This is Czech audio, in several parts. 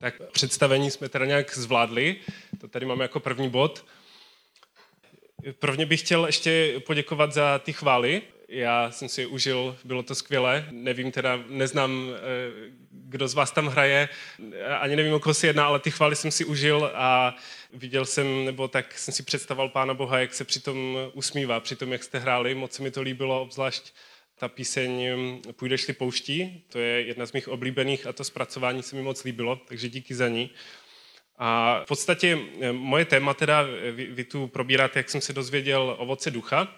Tak představení jsme teda nějak zvládli, to tady máme jako první bod. Prvně bych chtěl ještě poděkovat za ty chvály. Já jsem si je užil, bylo to skvělé. Nevím teda, neznám, eh, kdo z vás tam hraje, ani nevím, o koho se jedná, ale ty chvály jsem si užil a viděl jsem, nebo tak jsem si představoval Pána Boha, jak se přitom usmívá, přitom jak jste hráli, moc se mi to líbilo, obzvlášť ta píseň Půjdeš-li pouští, to je jedna z mých oblíbených a to zpracování se mi moc líbilo, takže díky za ní. A v podstatě moje téma teda, vy, vy tu probíráte, jak jsem se dozvěděl, ovoce ducha.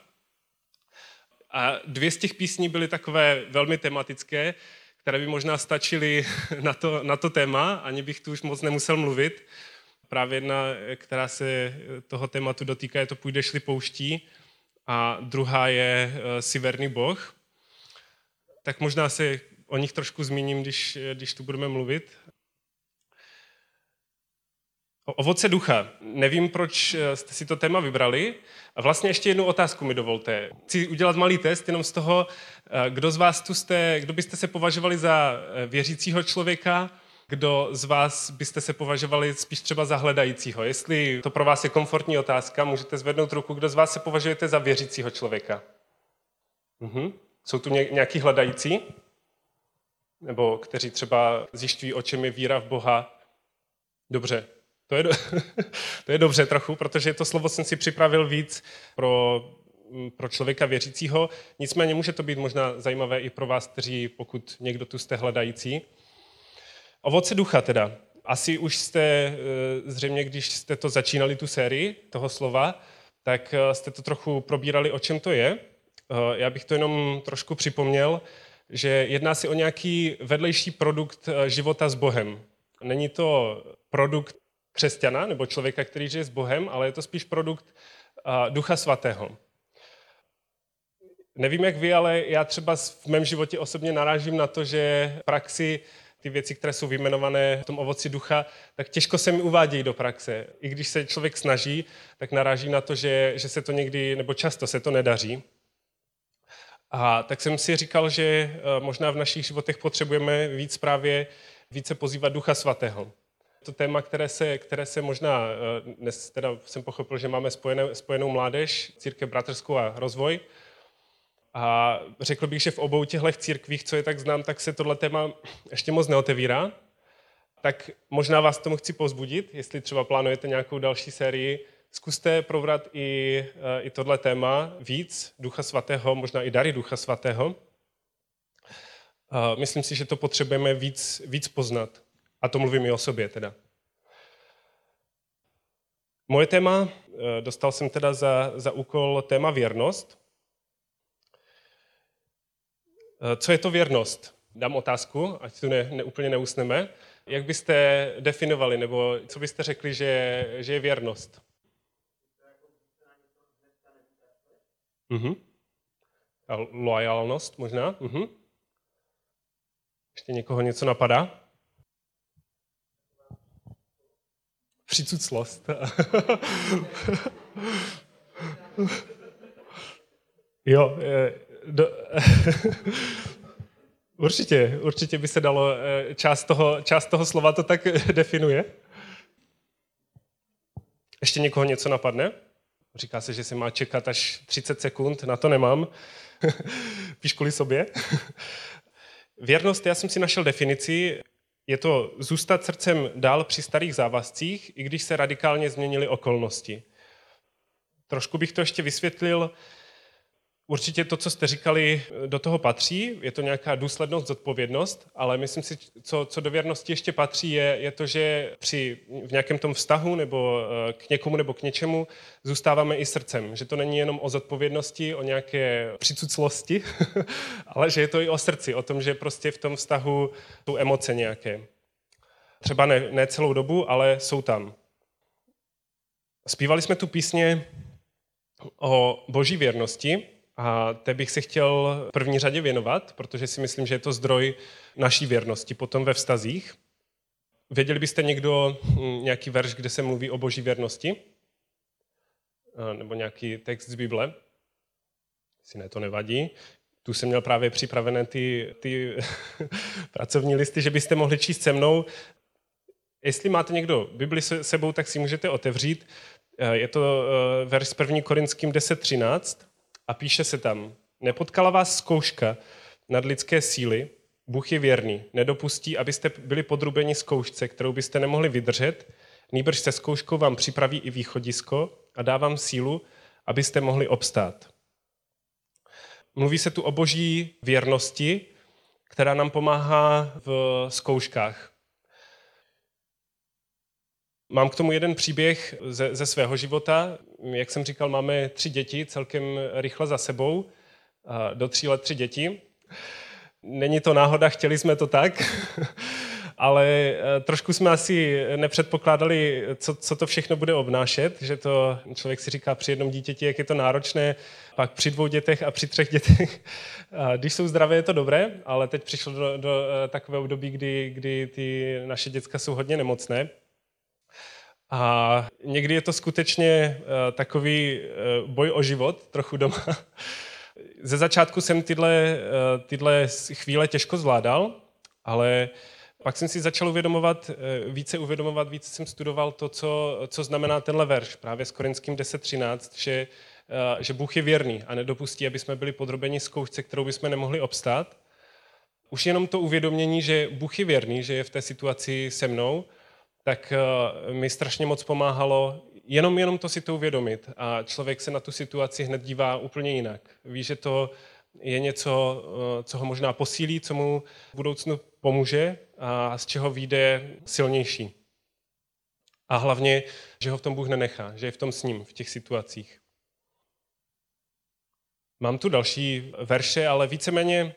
A dvě z těch písní byly takové velmi tematické, které by možná stačily na to, na to téma, ani bych tu už moc nemusel mluvit. Právě jedna, která se toho tématu dotýká, je to Půjdeš-li pouští a druhá je eh, Siverný boh tak možná se o nich trošku zmíním, když, když tu budeme mluvit. O ovoce ducha. Nevím, proč jste si to téma vybrali. A vlastně ještě jednu otázku mi dovolte. Chci udělat malý test jenom z toho, kdo z vás tu jste, kdo byste se považovali za věřícího člověka, kdo z vás byste se považovali spíš třeba za hledajícího. Jestli to pro vás je komfortní otázka, můžete zvednout ruku, kdo z vás se považujete za věřícího člověka. Mhm. Jsou tu nějaký hledající? Nebo kteří třeba zjišťují, o čem je víra v Boha? Dobře, to je, do... to je dobře trochu, protože to slovo jsem si připravil víc pro, mm, pro člověka věřícího. Nicméně může to být možná zajímavé i pro vás, kteří, pokud někdo tu jste hledající. Ovoce ducha teda. Asi už jste, eh, zřejmě když jste to začínali, tu sérii toho slova, tak eh, jste to trochu probírali, o čem to je. Eh, já bych to jenom trošku připomněl, že jedná se o nějaký vedlejší produkt eh, života s Bohem. Není to produkt křesťana nebo člověka, který žije s Bohem, ale je to spíš produkt eh, Ducha Svatého. Nevím, jak vy, ale já třeba v mém životě osobně narážím na to, že praxi ty věci, které jsou vyjmenované v tom ovoci ducha, tak těžko se mi uvádějí do praxe. I když se člověk snaží, tak naráží na to, že, že se to někdy, nebo často se to nedaří. A tak jsem si říkal, že eh, možná v našich životech potřebujeme víc právě více pozývat Ducha Svatého. To téma, které se, které se možná, eh, dnes teda jsem pochopil, že máme spojené, spojenou mládež, církev bratrskou a rozvoj. A řekl bych, že v obou těchto církvích, co je tak znám, tak se tohle téma ještě moc neotevírá. Tak možná vás tomu chci pozbudit, jestli třeba plánujete nějakou další sérii Zkuste provrat i, eh, i tohle téma víc, Ducha Svatého, možná i dary Ducha Svatého. Myslím si, že to potřebujeme víc, víc poznat. A to mluvím i o sobě teda. Moje téma, eh, dostal jsem teda za, za úkol téma věrnost. Eh, co je to věrnost? Dám otázku, ať tu ne, ne, úplně neusneme. Jak byste definovali, nebo co byste řekli, že, že je věrnost? Uh-huh. A lojalnost možná. Uh-huh. Ještě někoho něco napadá? Přicuclost. jo, do, určitě, určitě by se dalo, eh, část toho, část toho slova to tak definuje. Ještě někoho něco napadne? Říká se, že se má čekat až 30 sekund, na to nemám. Píš kvůli sobě. Věrnost, já jsem si našel definici, je to zůstat srdcem dál při starých závazcích, i když se radikálně změnily okolnosti. Trošku bych to ještě vysvětlil. Určitě to, co jste říkali, do toho patří, je to nějaká důslednost, zodpovědnost, ale myslím si, co, co do věrnosti ještě patří, je, je to, že při v nějakém tom vztahu nebo eh, k někomu nebo k něčemu zůstáváme i srdcem. Že to není jenom o zodpovědnosti, o nějaké přicuclosti, ale že je to i o srdci, o tom, že prostě v tom vztahu jsou emoce nějaké. Třeba ne, ne celou dobu, ale jsou tam. Zpívali jsme tu písně o boží věrnosti, a té bych se chtěl v první řadě věnovat, protože si myslím, že je to zdroj naší věrnosti potom ve vztazích. Věděli byste někdo hm, nějaký verš, kde se mluví o boží věrnosti? Nebo nějaký text z Bible? Si ne, to nevadí. Tu jsem měl právě připravené ty, ty pracovní listy, že byste mohli číst se mnou. Jestli máte někdo Bibli se sebou, tak si můžete otevřít. Eh, je to eh, verš z 1. Korinským 10.13 a píše se tam, nepotkala vás zkouška nad lidské síly, Bůh je věrný, nedopustí, abyste byli podrubeni zkoušce, kterou byste nemohli vydržet, nýbrž se zkouškou vám připraví i východisko a dá vám sílu, abyste mohli obstát. Mluví se tu o boží věrnosti, která nám pomáhá v zkouškách. Mám k tomu jeden příběh ze, ze svého života. Jak jsem říkal, máme tři děti celkem rychle za sebou. Do tří let tři děti. Není to náhoda, chtěli jsme to tak, ale eh, trošku jsme asi nepředpokládali, co, co to všechno bude obnášet, že to člověk si říká při jednom dítěti, jak je to náročné, pak při dvou dětech a při třech dětech. Když jsou zdravé, je to dobré, ale teď přišlo do, do eh, takové období, kdy, kdy ty naše děcka jsou hodně nemocné. A někdy je to skutečně eh, takový boj o život, trochu doma. Ze začátku jsem tyhle, tyhle chvíle těžko zvládal, ale pak jsem si začal uvědomovat, eh, více uvědomovat, více jsem studoval to, co, co znamená tenhle verš, právě s Korinským 10.13, že, eh, že Bůh je věrný a nedopustí, aby jsme byli podrobeni zkoušce, kterou bychom nemohli obstát. Už jenom to uvědomění, že Bůh je věrný, že je v té situaci se mnou, tak eh, mi strašně moc pomáhalo jenom, jenom to si to uvědomit. A člověk se na tu situaci hned dívá úplně jinak. Ví, že to je něco, co ho možná posílí, co mu v budoucnu pomůže a z čeho vyjde silnější. A hlavně, že ho v tom Bůh nenechá, že je v tom s ním v těch situacích. Mám tu další verše, ale víceméně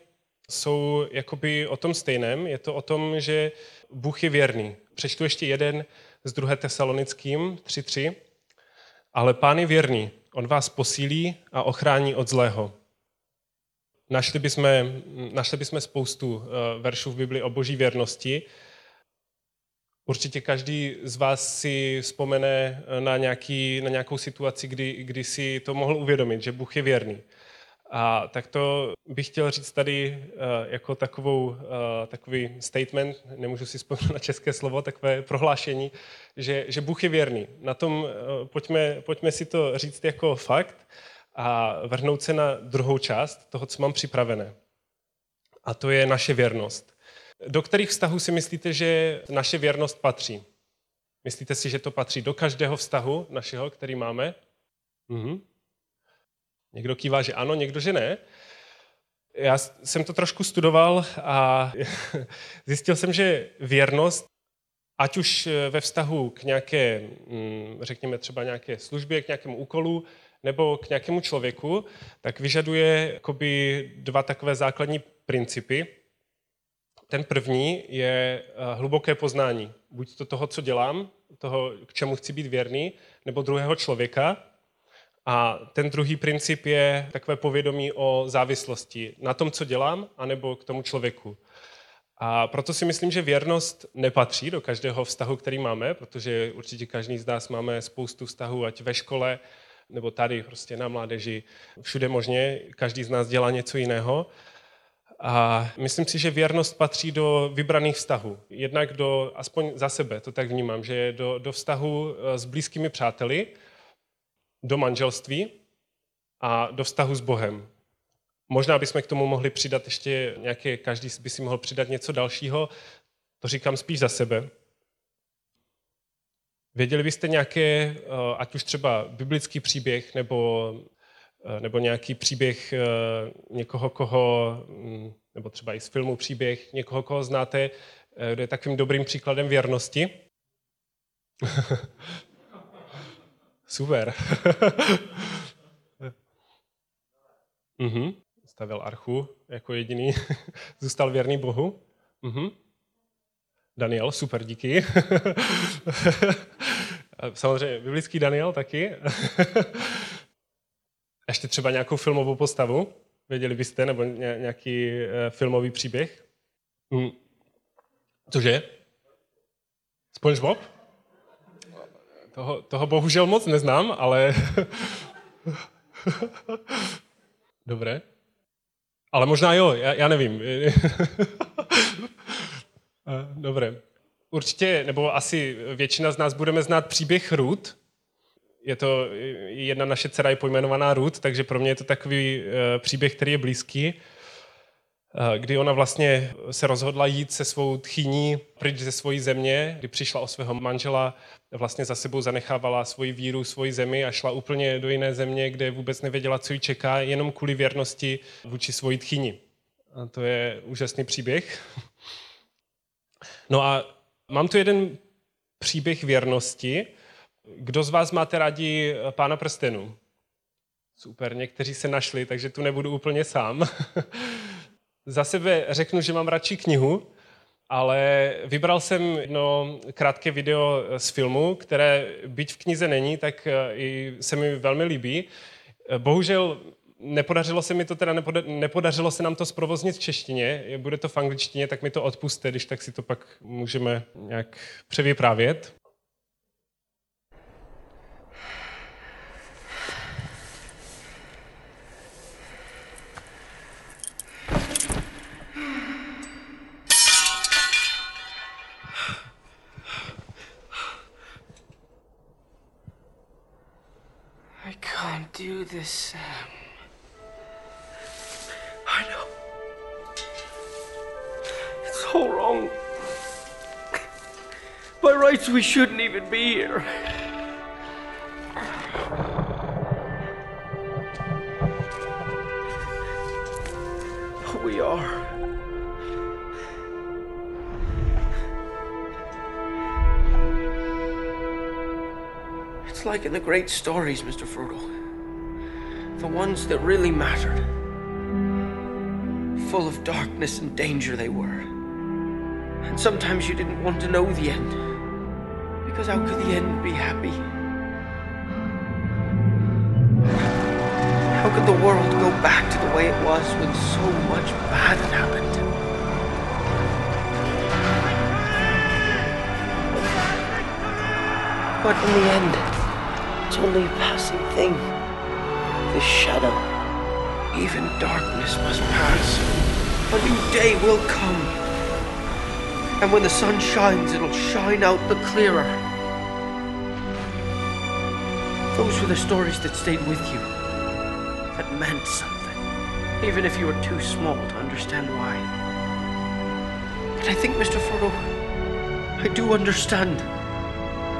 jsou jakoby o tom stejném. Je to o tom, že Bůh je věrný. Přečtu ještě jeden z druhé tesalonickým 3.3. Ale pán je věrný. On vás posílí a ochrání od zlého. Našli bychom, našli bychom spoustu eh, veršů v Bibli o boží věrnosti. Určitě každý z vás si vzpomene eh, na, nějaký, na nějakou situaci, kdy, kdy si to mohl uvědomit, že Bůh je věrný. A tak to bych chtěl říct tady eh, jako takovou, takový statement, nemůžu si vzpomenout na české slovo, takové prohlášení, že, že Bůh je věrný. Na tom pojďme, pojďme si to říct jako fakt a vrhnout se na druhou část toho, co mám připravené. A to je naše věrnost. Do kterých vztahů si myslíte, že naše věrnost patří? Myslíte si, že to patří do každého vztahu našeho, který máme? Mhm. Někdo kývá, že ano, někdo, že ne. Já jsem to trošku studoval a zjistil jsem, že věrnost, ať už ve vztahu k nějaké, mm, řekněme třeba nějaké službě, k nějakému úkolu, nebo k nějakému člověku, tak vyžaduje jakoby dva takové základní principy. Ten první je eh, hluboké poznání. Buď to toho, co dělám, toho, k čemu chci být věrný, nebo druhého člověka. A ten druhý princip je takové povědomí o závislosti na tom, co dělám, anebo k tomu člověku. A proto si myslím, že věrnost nepatří do každého vztahu, který máme, protože určitě každý z nás máme spoustu vztahů, ať ve škole, nebo tady prostě na mládeži, všude možně, každý z nás dělá něco jiného. A myslím si, že věrnost patří do vybraných vztahů. Jednak do, aspoň za sebe, to tak vnímám, že do, do vztahu eh, s blízkými přáteli, do manželství a do vztahu s Bohem. Možná bychom k tomu mohli přidat ještě nějaké, každý by si mohl přidat něco dalšího, to říkám spíš za sebe. Věděli byste nějaké, eh, ať už třeba biblický příběh nebo, eh, nebo nějaký příběh eh, někoho, koho, mm, nebo třeba i z filmu příběh někoho, koho znáte, kdo je takovým dobrým příkladem věrnosti? Super. mhm. Stavil archu jako jediný, zůstal věrný Bohu. Mhm. Daniel, super, díky. Samozřejmě biblický Daniel taky. Ještě třeba nějakou filmovou postavu, věděli byste, nebo nějaký eh, filmový příběh? Hmm. Cože? SpongeBob? Toho, toho bohužel moc neznám, ale... Dobré. Ale možná jo, já, já nevím. Eh, dobré. určitě, nebo asi většina z nás budeme znát příběh Ruth. Je to jedna naše dcera je pojmenovaná Ruth, takže pro mě je to takový eh, příběh, který je blízký. Eh, kdy ona vlastně se rozhodla jít se svou tchyní pryč ze svojí země, kdy přišla o svého manžela, vlastně za sebou zanechávala svoji víru, svoji zemi a šla úplně do jiné země, kde vůbec nevěděla, co jí čeká, jenom kvůli věrnosti vůči svojí tchyni. A to je úžasný příběh. No a mám tu jeden příběh věrnosti. Kdo z vás máte rádi Pána prstenů? Super, někteří se našli, takže tu nebudu úplně sám. Za sebe řeknu, že mám radši knihu, ale vybral jsem jedno krátké video z filmu, které byť v knize není, tak eh, i se mi velmi líbí. Bohužel nepodařilo se mi to teda, nepodařilo se nám to zprovoznit v češtině, bude to v angličtině, tak mi to odpuste, když tak si to pak můžeme nějak převyprávět. Do this, Sam. I know. It's all wrong. By rights, we shouldn't even be here. But we are. It's like in the great stories, Mr. Frodo the ones that really mattered. Full of darkness and danger they were. And sometimes you didn't want to know the end. Because how could the end be happy? How could the world go back to the way it was when so much bad had happened? But in the end, it's only a passing thing the shadow. Even darkness must pass. A new day will come. And when the sun shines, it'll shine out the clearer. Those were the stories that stayed with you, that meant something, even if you were too small to understand why. But I think, Mr. Furrow, I do understand.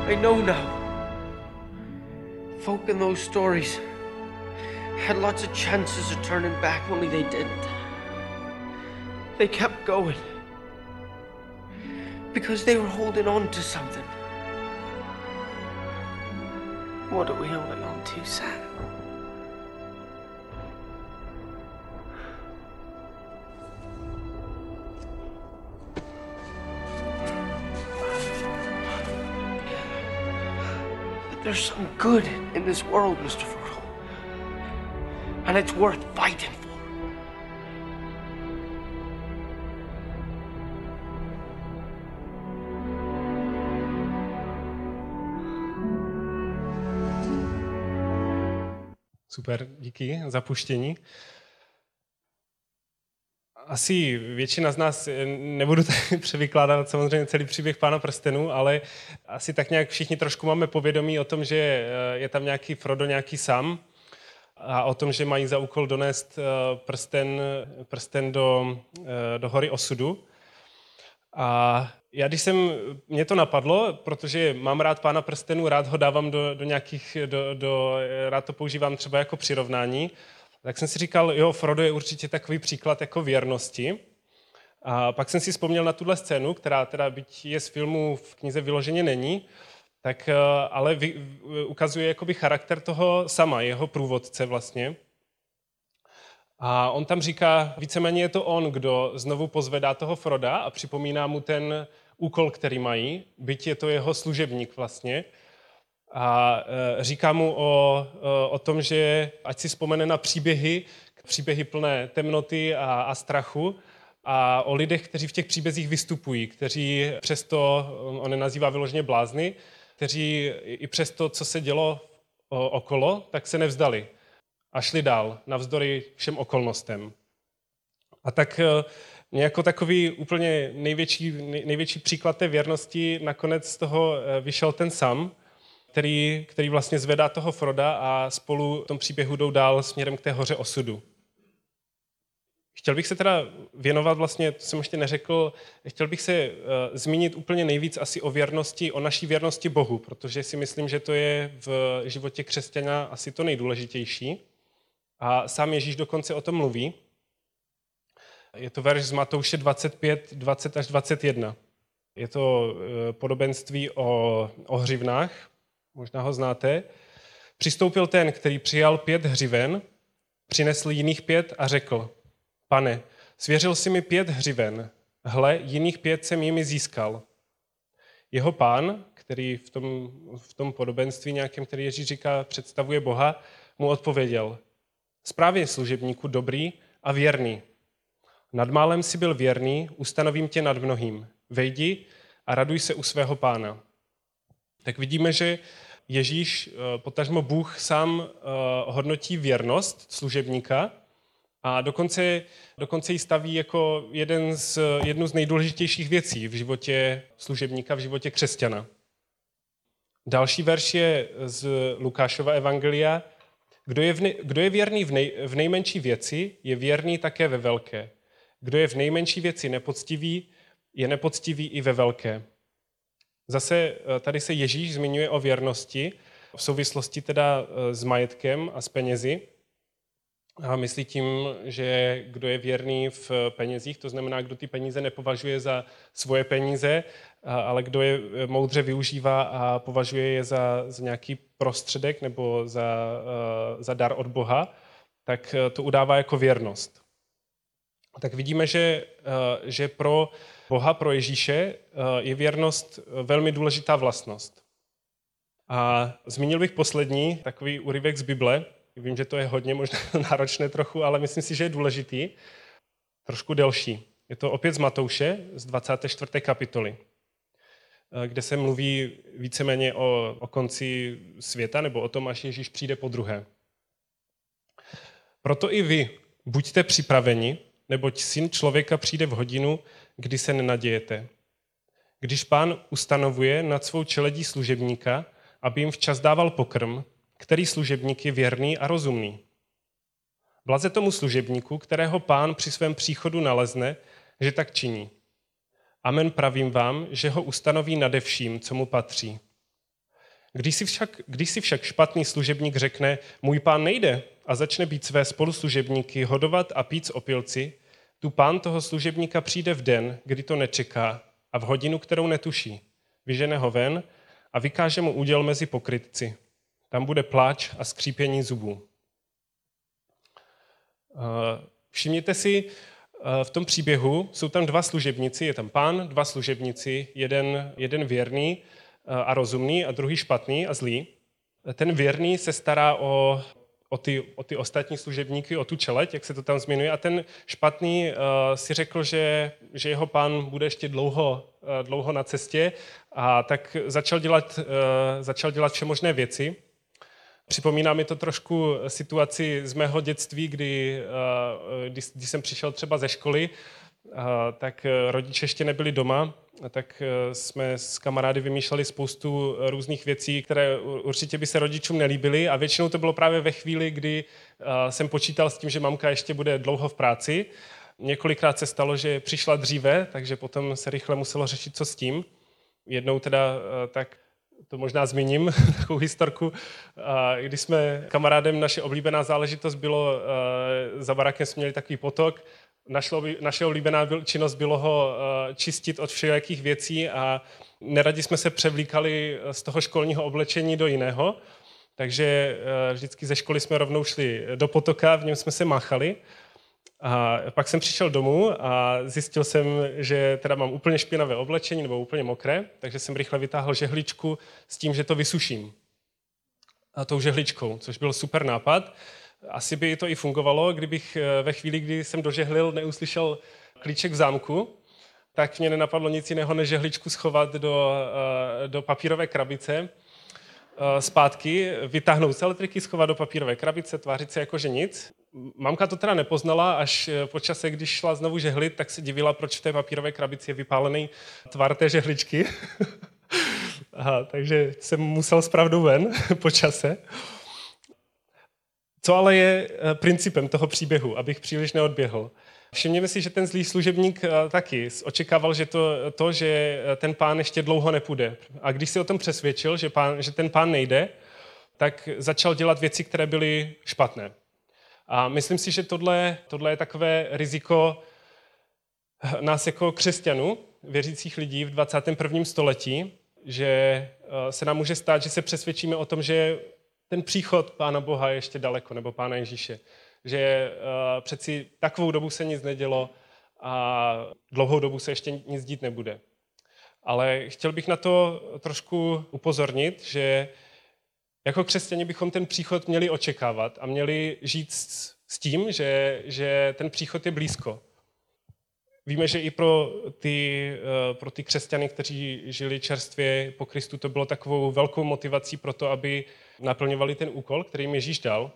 I know now. Folk in those stories had lots of chances of turning back, only they didn't. They kept going. Because they were holding on to something. What are we holding on to, Sam? There's some good in this world, Mr. Frodo and it's worth fighting for. Super, díky za puštění. Asi většina z nás, eh, nebudu tady převykládat samozřejmě celý příběh Pána prstenů, ale asi tak nějak všichni trošku máme povědomí o tom, že eh, je tam nějaký Frodo, nějaký Sam, a o tom, že mají za úkol donést eh, prsten, prsten do, eh, do hory osudu. A já když jsem, mě to napadlo, protože mám rád pána prstenů, rád ho dávám do, do nějakých, do, do, rád to používám třeba jako přirovnání, tak jsem si říkal, jo, Frodo je určitě takový příklad jako věrnosti. A pak jsem si vzpomněl na tuhle scénu, která teda byť je z filmu v knize vyloženě není, tak eh, ale vy, ukazuje jakoby charakter toho sama, jeho průvodce vlastně. A on tam říká, víceméně je to on, kdo znovu pozvedá toho Froda a připomíná mu ten úkol, který mají, byť je to jeho služebník vlastně. A eh, říká mu o, eh, o tom, že ať si vzpomene na příběhy, příběhy plné temnoty a, a strachu, a o lidech, kteří v těch příbězích vystupují, kteří přesto, on je nazývá vyloženě blázny, kteří i přes to, co se dělo okolo, tak se nevzdali a šli dál, navzdory všem okolnostem. A tak e, mě jako takový úplně největší, největší příklad té věrnosti nakonec z toho eh, vyšel ten sam, který, který vlastně zvedá toho Froda a spolu v tom příběhu jdou dál směrem k té hoře osudu. Chtěl bych se teda věnovat vlastně, to jsem ještě neřekl, chtěl bych se uh, zmínit úplně nejvíc asi o věrnosti, o naší věrnosti Bohu, protože si myslím, že to je v životě křesťana asi to nejdůležitější. A sám Ježíš dokonce o tom mluví. Je to verš z Matouše 25, 20 až 21. Je to uh, podobenství o, o hřivnách, možná ho znáte. Přistoupil ten, který přijal pět hřiven, přinesl jiných pět a řekl – Pane, svěřil si mi pět hřiven, hle, jiných pět jsem jimi získal. Jeho pán, který v tom, v tom podobenství nějakém, který Ježíš říká, představuje Boha, mu odpověděl, správně služebníku dobrý a věrný. Nad málem si byl věrný, ustanovím tě nad mnohým. Vejdi a raduj se u svého pána. Tak vidíme, že Ježíš, eh, potažmo Bůh, sám eh, hodnotí věrnost služebníka a dokonce, dokonce ji staví jako jeden z, jednu z nejdůležitějších věcí v životě služebníka, v životě křesťana. Další verš je z Lukášova evangelia. Kdo je, v ne, kdo je věrný v, nej, v nejmenší věci, je věrný také ve velké. Kdo je v nejmenší věci nepoctivý, je nepoctivý i ve velké. Zase eh, tady se Ježíš zmiňuje o věrnosti v souvislosti teda eh, s majetkem a s penězi. A myslí tím, že kdo je věrný v penězích, to znamená, kdo ty peníze nepovažuje za svoje peníze, ale kdo je moudře využívá a považuje je za, za nějaký prostředek nebo za, za dar od Boha, tak to udává jako věrnost. Tak vidíme, že, že pro Boha, pro Ježíše je věrnost velmi důležitá vlastnost. A zmínil bych poslední takový úryvek z Bible, Vím, že to je hodně možná náročné trochu, ale myslím si, že je důležitý. Trošku delší. Je to opět z Matouše, z 24. kapitoly, eh, kde se mluví víceméně o, o konci světa, nebo o tom, až Ježíš přijde po druhé. Proto i vy buďte připraveni, neboť syn člověka přijde v hodinu, kdy se nenadějete. Když pán ustanovuje nad svou čeledí služebníka, aby jim včas dával pokrm, který služebník je věrný a rozumný. Blaze tomu služebníku, kterého pán při svém příchodu nalezne, že tak činí. Amen pravím vám, že ho ustanoví nade vším, co mu patří. Když si, však, když si však špatný služebník řekne, můj pán nejde a začne být své spoluslužebníky hodovat a pít opilci, tu pán toho služebníka přijde v den, kdy to nečeká a v hodinu, kterou netuší. Vyžene ho ven a vykáže mu úděl mezi pokrytci. Tam bude pláč a skřípění zubů. Eh, všimněte si, eh, v tom příběhu jsou tam dva služebníci, je tam pán, dva služebníci, jeden, jeden věrný eh, a rozumný a druhý špatný a zlý. Ten věrný se stará o, o, ty, o ty ostatní služebníky, o tu čeleť, jak se to tam zmiňuje, a ten špatný uh, si řekl, že, že jeho pán bude ještě dlouho, uh, dlouho na cestě a tak začal dělat, uh, začal dělat všemožné věci. Připomíná mi to trošku situaci z mého dětství, kdy, eh, když, když jsem přišel třeba ze školy, eh, tak rodiče ještě nebyli doma, tak eh, jsme s kamarády vymýšleli spoustu různých věcí, které určitě by se rodičům nelíbily a většinou to bylo právě ve chvíli, kdy jsem počítal s tím, že mamka ještě bude dlouho v práci. Několikrát se stalo, že přišla dříve, takže potom se rychle muselo řešit, co s tím. Jednou teda tak to možná zmíním, takovou historku. Když jsme kamarádem, naše oblíbená záležitost bylo, za barakem jsme měli takový potok, Našlo, naše oblíbená činnost bylo ho čistit od všelijakých věcí a neradi jsme se převlíkali z toho školního oblečení do jiného, takže vždycky ze školy jsme rovnou šli do potoka, v něm jsme se máchali. A pak jsem přišel domů a zjistil jsem, že teda mám úplně špinavé oblečení nebo úplně mokré, takže jsem rychle vytáhl žehličku s tím, že to vysuším. A tou žehličkou, což byl super nápad. Asi by to i fungovalo, kdybych eh, ve chvíli, kdy jsem dožehlil, neuslyšel klíček v zámku, tak mě nenapadlo nic jiného, než žehličku schovat do, eh, do papírové krabice zpátky, vytáhnout z elektriky, schovat do papírové krabice, tvářit se jako že nic. Mamka to teda nepoznala, až po čase, když šla znovu žehlit, tak se divila, proč v té papírové krabici je vypálený tvar té žehličky. Aha, takže jsem musel zpravdu ven po čase. Co ale je eh, principem toho příběhu, abych příliš neodběhl? Všimněme si, že ten zlý služebník eh, taky očekával, že to, to, že eh, ten pán ještě dlouho nepůjde. A když si o tom přesvědčil, že, pán, že ten pán nejde, tak začal dělat věci, které byly špatné. A myslím si, že tohle, tohle je takové riziko nás jako křesťanů, věřících lidí v 21. století, že se nám může stát, že se přesvědčíme o tom, že ten příchod Pána Boha je ještě daleko, nebo Pána Ježíše. Že uh, přeci takovou dobu se nic nedělo a dlouhou dobu se ještě nic dít nebude. Ale chtěl bych na to trošku upozornit, že jako křesťani bychom ten příchod měli očekávat a měli žít s tím, že, že ten příchod je blízko. Víme, že i pro ty, eh, pro ty křesťany, kteří žili čerstvě po Kristu, to bylo takovou velkou motivací pro to, aby naplňovali ten úkol, který jim Ježíš dal.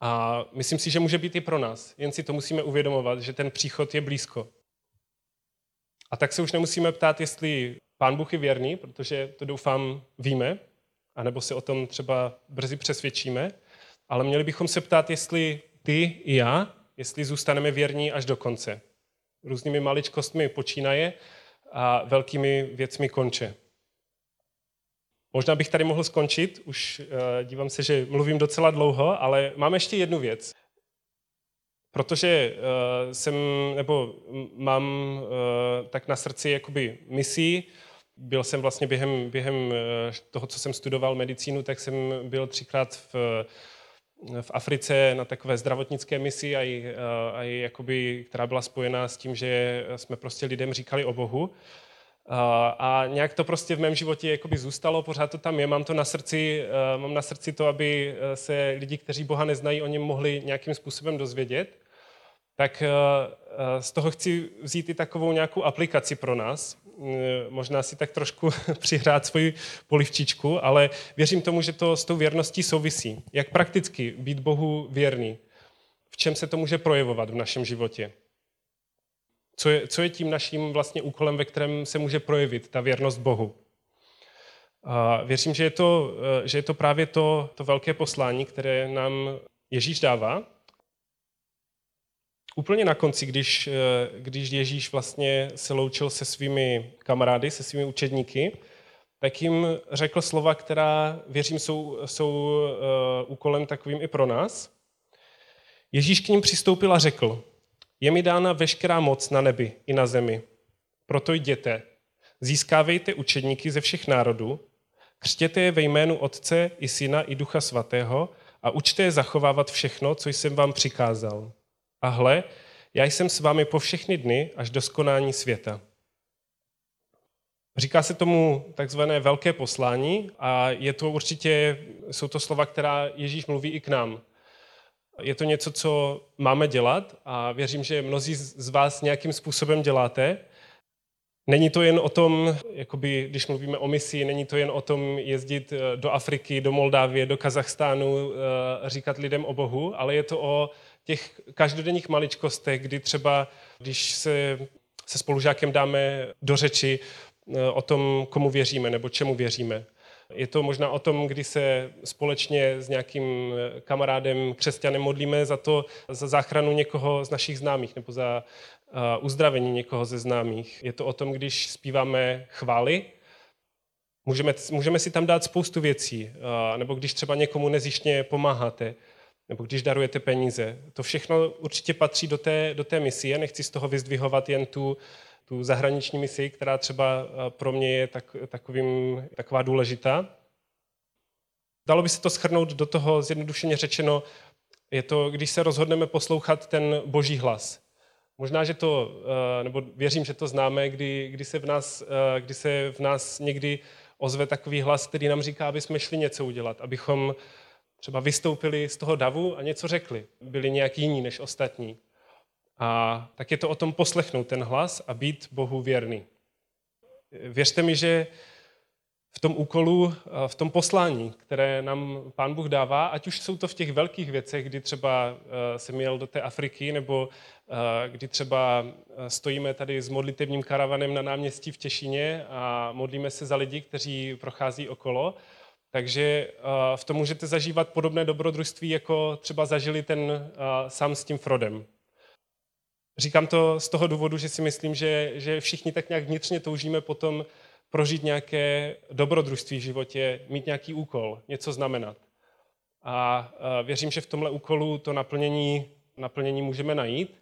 A myslím si, že může být i pro nás. Jen si to musíme uvědomovat, že ten příchod je blízko. A tak se už nemusíme ptát, jestli Pán Bůh je věrný, protože to doufám víme, anebo se o tom třeba brzy přesvědčíme, ale měli bychom se ptát, jestli ty i já, jestli zůstaneme věrní až do konce. Různými maličkostmi počínaje a velkými věcmi konče. Možná bych tady mohl skončit, už uh, dívám se, že mluvím docela dlouho, ale mám ještě jednu věc. Protože uh, jsem, nebo mám uh, tak na srdci jakoby misí, byl jsem vlastně během, během toho, co jsem studoval medicínu, tak jsem byl třikrát v, v Africe na takové zdravotnické misi, a, i, a i jakoby, která byla spojená s tím, že jsme prostě lidem říkali o Bohu. A nějak to prostě v mém životě jakoby zůstalo, pořád to tam je, mám to na srdci, eh, mám na srdci to, aby eh, se lidi, kteří Boha neznají, o něm mohli nějakým způsobem dozvědět. Tak eh, z toho chci vzít i takovou nějakou aplikaci pro nás. Možná si tak trošku přihrát svoji polivčičku, ale věřím tomu, že to s tou věrností souvisí. Jak prakticky být Bohu věrný? V čem se to může projevovat v našem životě? Co je, co je tím naším vlastně úkolem, ve kterém se může projevit ta věrnost Bohu? A věřím, že je to, že je to právě to, to velké poslání, které nám Ježíš dává. Úplně na konci, když, když Ježíš vlastně se loučil se svými kamarády, se svými učedníky, tak jim řekl slova, která, věřím, jsou, jsou uh, úkolem takovým i pro nás. Ježíš k ním přistoupil a řekl, je mi dána veškerá moc na nebi i na zemi. Proto jděte, získávejte učedníky ze všech národů, křtěte je ve jménu Otce i Syna i Ducha Svatého a učte je zachovávat všechno, co jsem vám přikázal. A hle, já jsem s vámi po všechny dny až do skonání světa. Říká se tomu takzvané velké poslání a je to určitě, jsou to slova, která Ježíš mluví i k nám. Je to něco, co máme dělat a věřím, že mnozí z vás nějakým způsobem děláte. Není to jen o tom, jakoby, když mluvíme o misi, není to jen o tom jezdit eh, do Afriky, do Moldávie, do Kazachstánu, eh, říkat lidem o Bohu, ale je to o těch každodenních maličkostech, kdy třeba, když se, se spolužákem dáme do řeči eh, o tom, komu věříme nebo čemu věříme. Je to možná o tom, kdy se společně s nějakým kamarádem, křesťanem modlíme za to, za záchranu někoho z našich známých nebo za uh, uzdravení někoho ze známých. Je to o tom, když zpíváme chvály, můžeme, můžeme si tam dát spoustu věcí, uh, nebo když třeba někomu nezištně pomáháte, nebo když darujete peníze. To všechno určitě patří do té, do té misie. Nechci z toho vyzdvihovat jen tu tu zahraniční misi, která třeba eh, pro mě je tak, takovým, taková důležitá. Dalo by se to schrnout do toho, zjednodušeně řečeno, je to, když se rozhodneme poslouchat ten boží hlas. Možná, že to, eh, nebo věřím, že to známe, kdy, kdy, se v nás, eh, kdy se v nás někdy ozve takový hlas, který nám říká, aby jsme šli něco udělat, abychom třeba vystoupili z toho davu a něco řekli. Byli nějak jiní než ostatní. A tak je to o tom poslechnout ten hlas a být Bohu věrný. Věřte mi, že v tom úkolu, v tom poslání, které nám Pán Bůh dává, ať už jsou to v těch velkých věcech, kdy třeba jsem jel do té Afriky, nebo kdy třeba stojíme tady s modlitevním karavanem na náměstí v Těšině a modlíme se za lidi, kteří prochází okolo. Takže v tom můžete zažívat podobné dobrodružství, jako třeba zažili ten sám s tím Frodem. Říkám to z toho důvodu, že si myslím, že, že všichni tak nějak vnitřně toužíme potom prožít nějaké dobrodružství v životě, mít nějaký úkol, něco znamenat. A věřím, že v tomhle úkolu to naplnění, naplnění můžeme najít.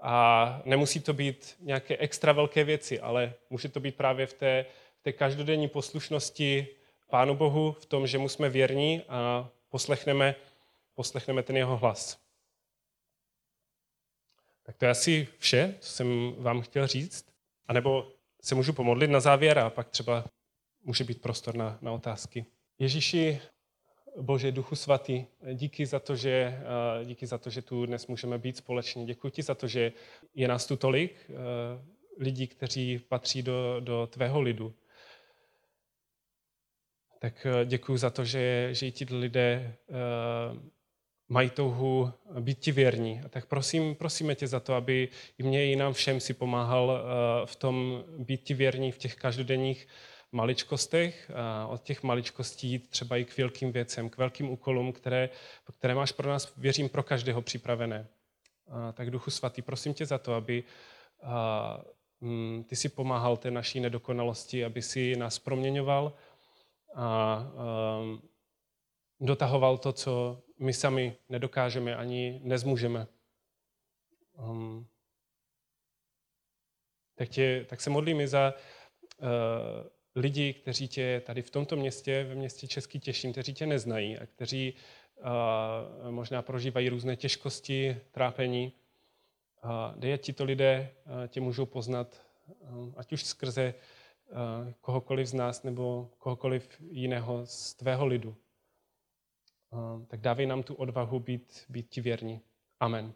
A nemusí to být nějaké extra velké věci, ale může to být právě v té, v té každodenní poslušnosti Pánu Bohu, v tom, že mu jsme věrní a poslechneme, poslechneme ten jeho hlas. Tak to je asi vše, co jsem vám chtěl říct. A nebo se můžu pomodlit na závěr a pak třeba může být prostor na, na otázky. Ježíši, Bože, Duchu Svatý, díky za, to, že, díky za to, že tu dnes můžeme být společně. Děkuji ti za to, že je nás tu tolik lidí, kteří patří do, do tvého lidu. Tak děkuji za to, že, že ti lidé mají touhu být ti věrní. A tak prosím, prosíme tě za to, aby i mě i nám všem si pomáhal eh, v tom být ti věrní v těch každodenních maličkostech, od těch maličkostí třeba i k velkým věcem, k velkým úkolům, které, které máš pro nás, věřím, pro každého připravené. Tak Duchu Svatý, prosím tě za to, aby a, m, ty si pomáhal té naší nedokonalosti, aby si nás proměňoval a dotahoval to, co my sami nedokážeme ani nezmůžeme. Um, tak, tě, tak se modlím i za uh, lidi, kteří tě tady v tomto městě, ve městě Český Těšín, kteří tě neznají a kteří uh, možná prožívají různé těžkosti, trápení. Uh, ti to lidé uh, tě můžou poznat, uh, ať už skrze uh, kohokoliv z nás nebo kohokoliv jiného z tvého lidu tak dávej nám tu odvahu být, být ti věrní. Amen.